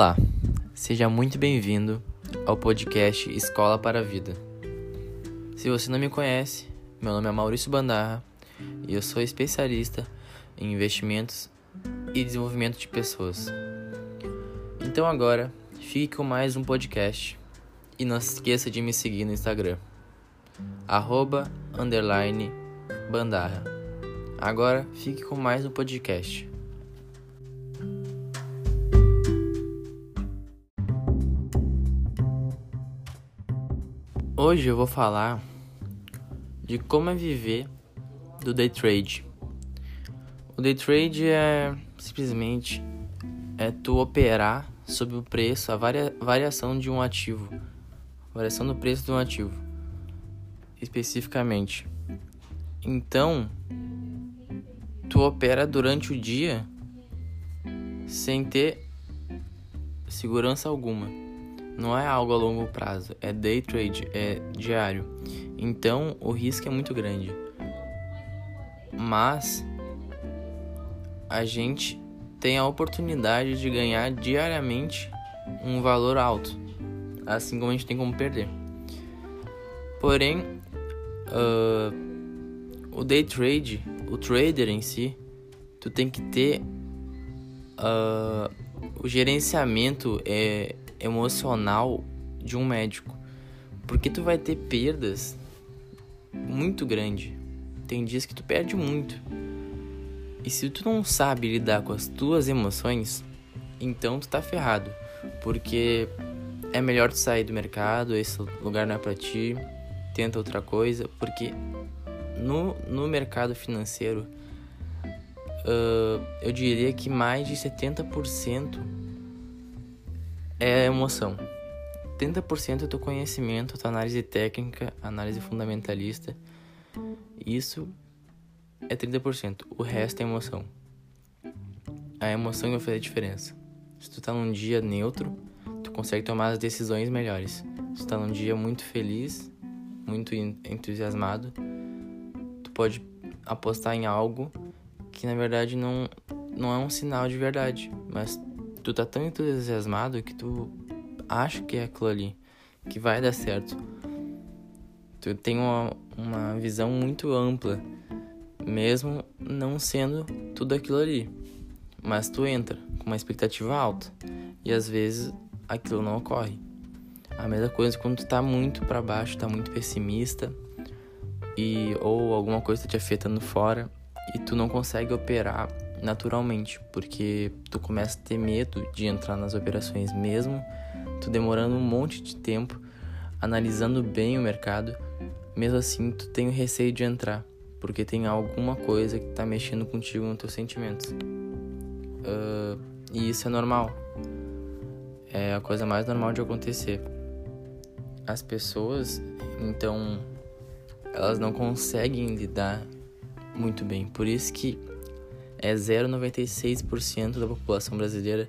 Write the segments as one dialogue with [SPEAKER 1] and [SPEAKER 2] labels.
[SPEAKER 1] Olá, seja muito bem-vindo ao podcast Escola para a Vida. Se você não me conhece, meu nome é Maurício Bandarra e eu sou especialista em investimentos e desenvolvimento de pessoas. Então agora, fique com mais um podcast e não se esqueça de me seguir no Instagram, bandarra. Agora, fique com mais um podcast. Hoje eu vou falar de como é viver do day trade. O day trade é simplesmente é tu operar sobre o preço, a varia, variação de um ativo, variação do preço de um ativo, especificamente. Então, tu opera durante o dia sem ter segurança alguma não é algo a longo prazo, é day trade, é diário. Então o risco é muito grande. Mas a gente tem a oportunidade de ganhar diariamente um valor alto, assim como a gente tem como perder. Porém, uh, o day trade, o trader em si, tu tem que ter uh, o gerenciamento é emocional de um médico. Porque tu vai ter perdas muito grande. Tem dias que tu perde muito. E se tu não sabe lidar com as tuas emoções, então tu tá ferrado. Porque é melhor tu sair do mercado, esse lugar não é pra ti, tenta outra coisa, porque no, no mercado financeiro uh, eu diria que mais de 70% é emoção. 30% é teu conhecimento, tua análise técnica, análise fundamentalista. Isso é 30%. O resto é emoção. A emoção vai fazer a diferença. Se tu tá num dia neutro, tu consegue tomar as decisões melhores. Se tu tá num dia muito feliz, muito entusiasmado, tu pode apostar em algo que na verdade não, não é um sinal de verdade, mas tu tá tão entusiasmado que tu acha que é aquilo ali, que vai dar certo. Tu tem uma, uma visão muito ampla, mesmo não sendo tudo aquilo ali. Mas tu entra com uma expectativa alta e às vezes aquilo não ocorre. A mesma coisa quando tu tá muito para baixo, tá muito pessimista e ou alguma coisa tá te afetando fora e tu não consegue operar naturalmente, porque tu começa a ter medo de entrar nas operações mesmo, tu demorando um monte de tempo analisando bem o mercado, mesmo assim tu tem o receio de entrar, porque tem alguma coisa que tá mexendo contigo nos teus sentimentos. Uh, e isso é normal. É a coisa mais normal de acontecer. As pessoas, então, elas não conseguem lidar muito bem. Por isso que é 0,96% da população brasileira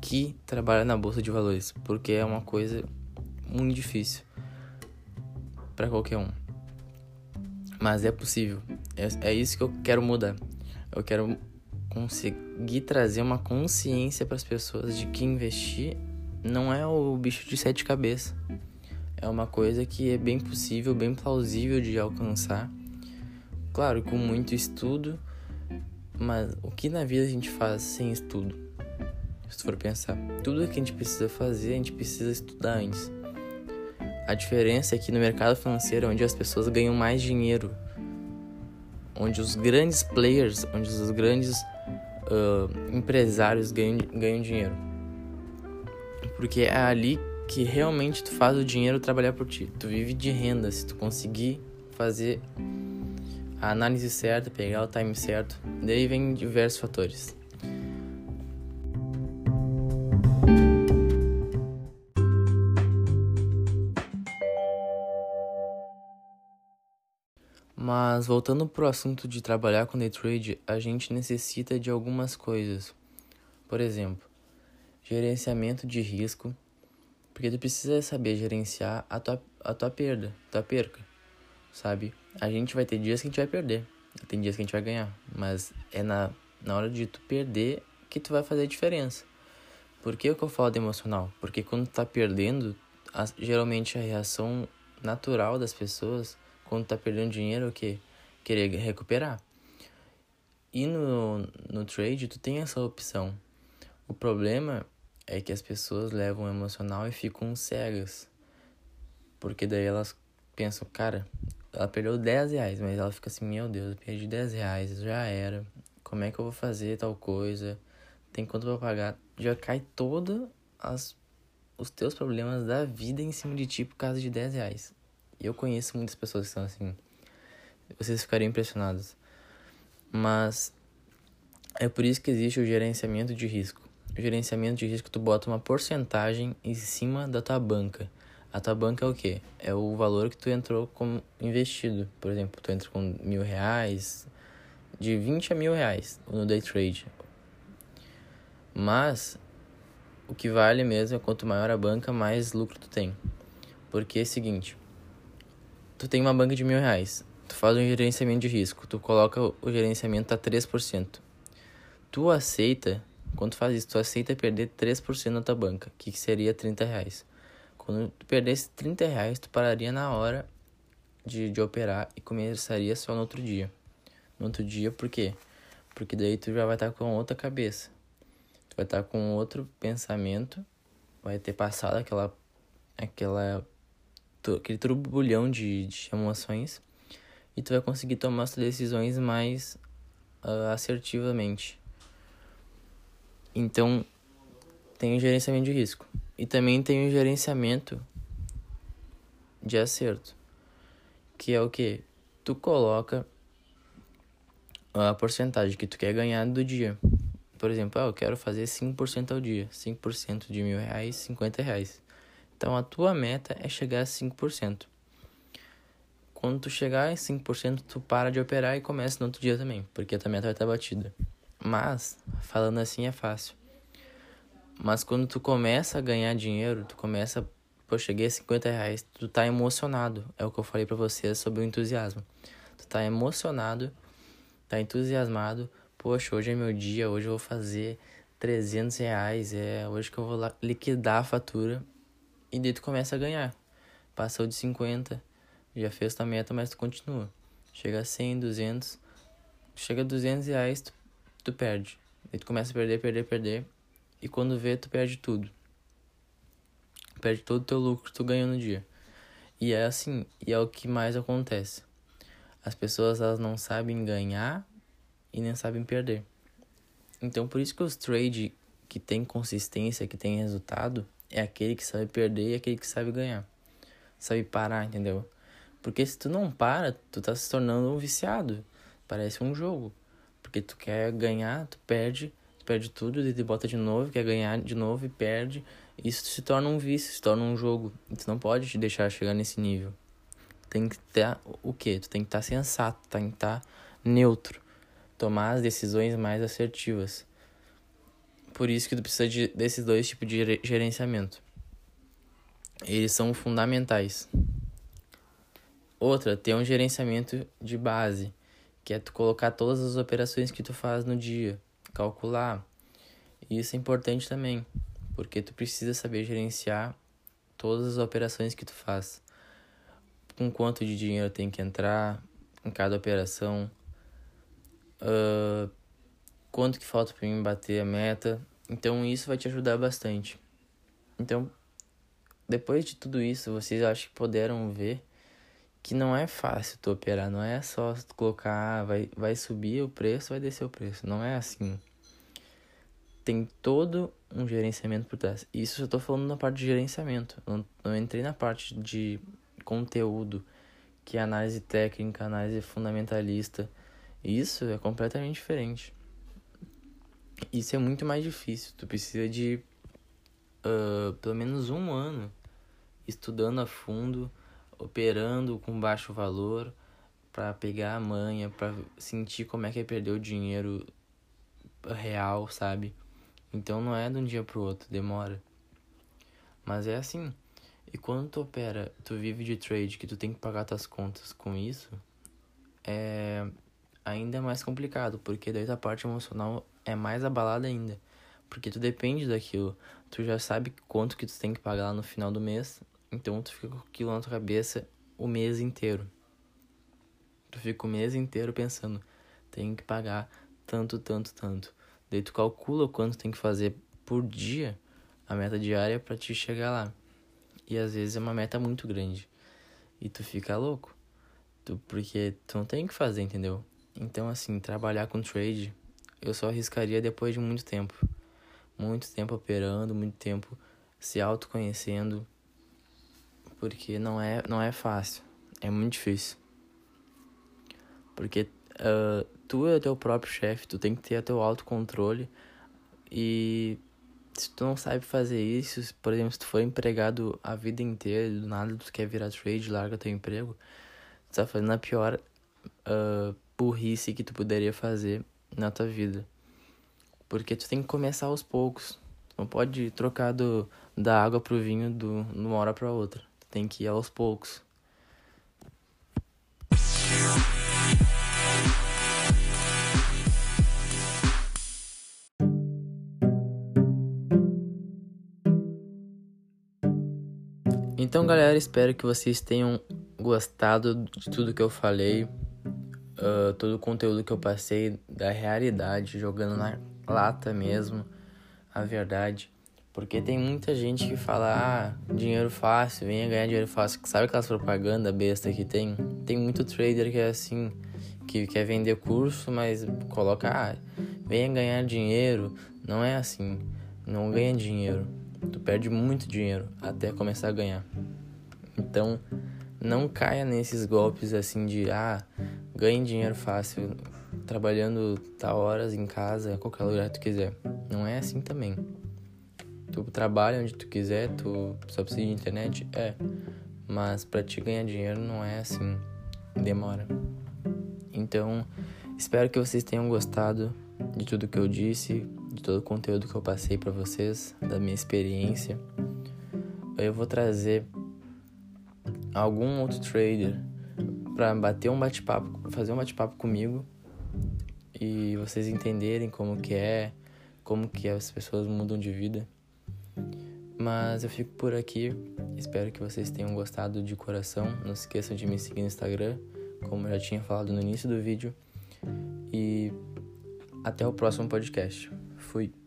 [SPEAKER 1] que trabalha na bolsa de valores, porque é uma coisa muito difícil para qualquer um. Mas é possível. É, é isso que eu quero mudar. Eu quero conseguir trazer uma consciência para as pessoas de que investir não é o bicho de sete cabeças. É uma coisa que é bem possível, bem plausível de alcançar. Claro, com muito estudo mas o que na vida a gente faz sem estudo? Se tu for pensar, tudo que a gente precisa fazer, a gente precisa estudar antes. A diferença é que no mercado financeiro, onde as pessoas ganham mais dinheiro, onde os grandes players, onde os grandes uh, empresários ganham, ganham dinheiro. Porque é ali que realmente tu faz o dinheiro trabalhar por ti. Tu vive de renda se tu conseguir fazer a análise certa, pegar o time certo, daí vem diversos fatores. Mas voltando para o assunto de trabalhar com day trade, a gente necessita de algumas coisas. Por exemplo, gerenciamento de risco, porque tu precisa saber gerenciar a tua, a tua perda, tua perca sabe? A gente vai ter dias que a gente vai perder, tem dias que a gente vai ganhar, mas é na, na hora de tu perder que tu vai fazer a diferença. Por que, que eu falo de emocional? Porque quando tu tá perdendo, a, geralmente a reação natural das pessoas, quando tá perdendo dinheiro, é o quê? Querer recuperar. E no, no trade, tu tem essa opção. O problema é que as pessoas levam emocional e ficam cegas. Porque daí elas pensam, cara, ela perdeu 10 reais, mas ela fica assim, meu Deus, eu perdi 10 reais, já era. Como é que eu vou fazer tal coisa? Tem quanto pra pagar? Já cai todos os teus problemas da vida em cima de ti por causa de 10 reais. E eu conheço muitas pessoas que são assim. Vocês ficariam impressionados. Mas é por isso que existe o gerenciamento de risco. O gerenciamento de risco, tu bota uma porcentagem em cima da tua banca. A tua banca é o quê? É o valor que tu entrou como investido. Por exemplo, tu entra com mil reais, de 20 a mil reais no day trade. Mas o que vale mesmo é quanto maior a banca, mais lucro tu tem. Porque é o seguinte, tu tem uma banca de mil reais, tu faz um gerenciamento de risco, tu coloca o gerenciamento a 3%. Tu aceita, quando tu faz isso, tu aceita perder 3% da tua banca, que seria 30 reais. Quando tu perdesse 30 reais, tu pararia na hora de, de operar e começaria só no outro dia. No outro dia, por quê? Porque daí tu já vai estar com outra cabeça. Tu vai estar com outro pensamento, vai ter passado aquela aquela aquele turbulhão de, de emoções e tu vai conseguir tomar as decisões mais uh, assertivamente. Então, tem o gerenciamento de risco e também tem o gerenciamento de acerto, que é o que tu coloca a porcentagem que tu quer ganhar do dia por exemplo, ah, eu quero fazer 5% ao dia. 5% de mil reais, 50 reais. Então a tua meta é chegar a 5%. Quando tu chegar em 5%, tu para de operar e começa no outro dia também, porque a tua meta vai estar batida. Mas, falando assim é fácil. Mas quando tu começa a ganhar dinheiro, tu começa, pô, cheguei a 50 reais, tu tá emocionado. É o que eu falei para vocês sobre o entusiasmo. Tu tá emocionado, tá entusiasmado, poxa, hoje é meu dia, hoje eu vou fazer 300 reais, é hoje que eu vou lá liquidar a fatura. E daí tu começa a ganhar. Passou de 50, já fez tua meta, mas tu continua. Chega a 100, 200, chega a 200 reais, tu, tu perde. Daí tu começa a perder, perder, perder. E quando vê, tu perde tudo. Perde todo o teu lucro que tu ganhou no dia. E é assim, e é o que mais acontece. As pessoas elas não sabem ganhar e nem sabem perder. Então, por isso que os trade que tem consistência, que tem resultado, é aquele que sabe perder e aquele que sabe ganhar. Sabe parar, entendeu? Porque se tu não para, tu tá se tornando um viciado. Parece um jogo. Porque tu quer ganhar, tu perde, perde tudo, e bota de novo, quer ganhar de novo e perde. Isso se torna um vício, se torna um jogo. E tu não pode te deixar chegar nesse nível. Tem que ter o quê? Tu tem que estar tá sensato, tem que estar tá neutro tomar as decisões mais assertivas. Por isso que tu precisa de, desses dois tipos de gerenciamento. Eles são fundamentais. Outra, ter um gerenciamento de base, que é tu colocar todas as operações que tu faz no dia, calcular. Isso é importante também, porque tu precisa saber gerenciar todas as operações que tu faz. Com quanto de dinheiro tem que entrar em cada operação, uh, quanto que falta para mim bater a meta. Então isso vai te ajudar bastante. Então, depois de tudo isso, vocês acho que puderam ver que não é fácil tu operar, não é só colocar, ah, vai, vai subir o preço, vai descer o preço. Não é assim. Tem todo um gerenciamento por trás. Isso eu tô falando na parte de gerenciamento. Não, não entrei na parte de conteúdo, que é análise técnica, análise fundamentalista. Isso é completamente diferente. Isso é muito mais difícil. Tu precisa de uh, pelo menos um ano estudando a fundo, operando com baixo valor, para pegar a manha, para sentir como é que é perder o dinheiro real, sabe? Então não é de um dia pro outro, demora. Mas é assim. E quando tu opera, tu vive de trade, que tu tem que pagar tuas contas com isso, é ainda mais complicado, porque daí a parte emocional é mais abalada ainda. Porque tu depende daquilo. Tu já sabe quanto que tu tem que pagar lá no final do mês. Então tu fica com aquilo na tua cabeça o mês inteiro. Tu fica o mês inteiro pensando, tem que pagar tanto, tanto, tanto. Daí tu calcula quanto tem que fazer por dia, a meta diária para te chegar lá. E às vezes é uma meta muito grande. E tu fica louco. Tu, porque tu não tem que fazer, entendeu? Então, assim, trabalhar com trade, eu só arriscaria depois de muito tempo. Muito tempo operando, muito tempo se autoconhecendo. Porque não é, não é fácil. É muito difícil. Porque uh, tu é teu próprio chefe, tu tem que ter teu autocontrole. E se tu não sabe fazer isso, por exemplo, se tu for empregado a vida inteira, do nada tu quer virar trade, larga teu emprego, tu tá fazendo a pior uh, burrice que tu poderia fazer na tua vida. Porque tu tem que começar aos poucos. Não pode trocar do, da água pro vinho do, de uma hora pra outra. Tem que ir aos poucos. Então, galera, espero que vocês tenham gostado de tudo que eu falei, uh, todo o conteúdo que eu passei da realidade, jogando na lata mesmo, a verdade. Porque tem muita gente que fala, ah, dinheiro fácil, venha ganhar dinheiro fácil. Sabe aquelas propaganda besta que tem? Tem muito trader que é assim, que quer vender curso, mas coloca, ah, venha ganhar dinheiro. Não é assim, não ganha dinheiro Tu perde muito dinheiro até começar a ganhar. Então, não caia nesses golpes assim de ah, ganhe dinheiro fácil trabalhando tal horas em casa, qualquer lugar que tu quiser. Não é assim também. Tu trabalha onde tu quiser, tu só precisa de internet, é. Mas para te ganhar dinheiro não é assim, demora. Então, espero que vocês tenham gostado de tudo que eu disse de todo o conteúdo que eu passei para vocês, da minha experiência. Eu vou trazer algum outro trader para bater um bate-papo, fazer um bate-papo comigo e vocês entenderem como que é, como que as pessoas mudam de vida. Mas eu fico por aqui. Espero que vocês tenham gostado de coração. Não se esqueçam de me seguir no Instagram, como eu já tinha falado no início do vídeo. E até o próximo podcast. Fui.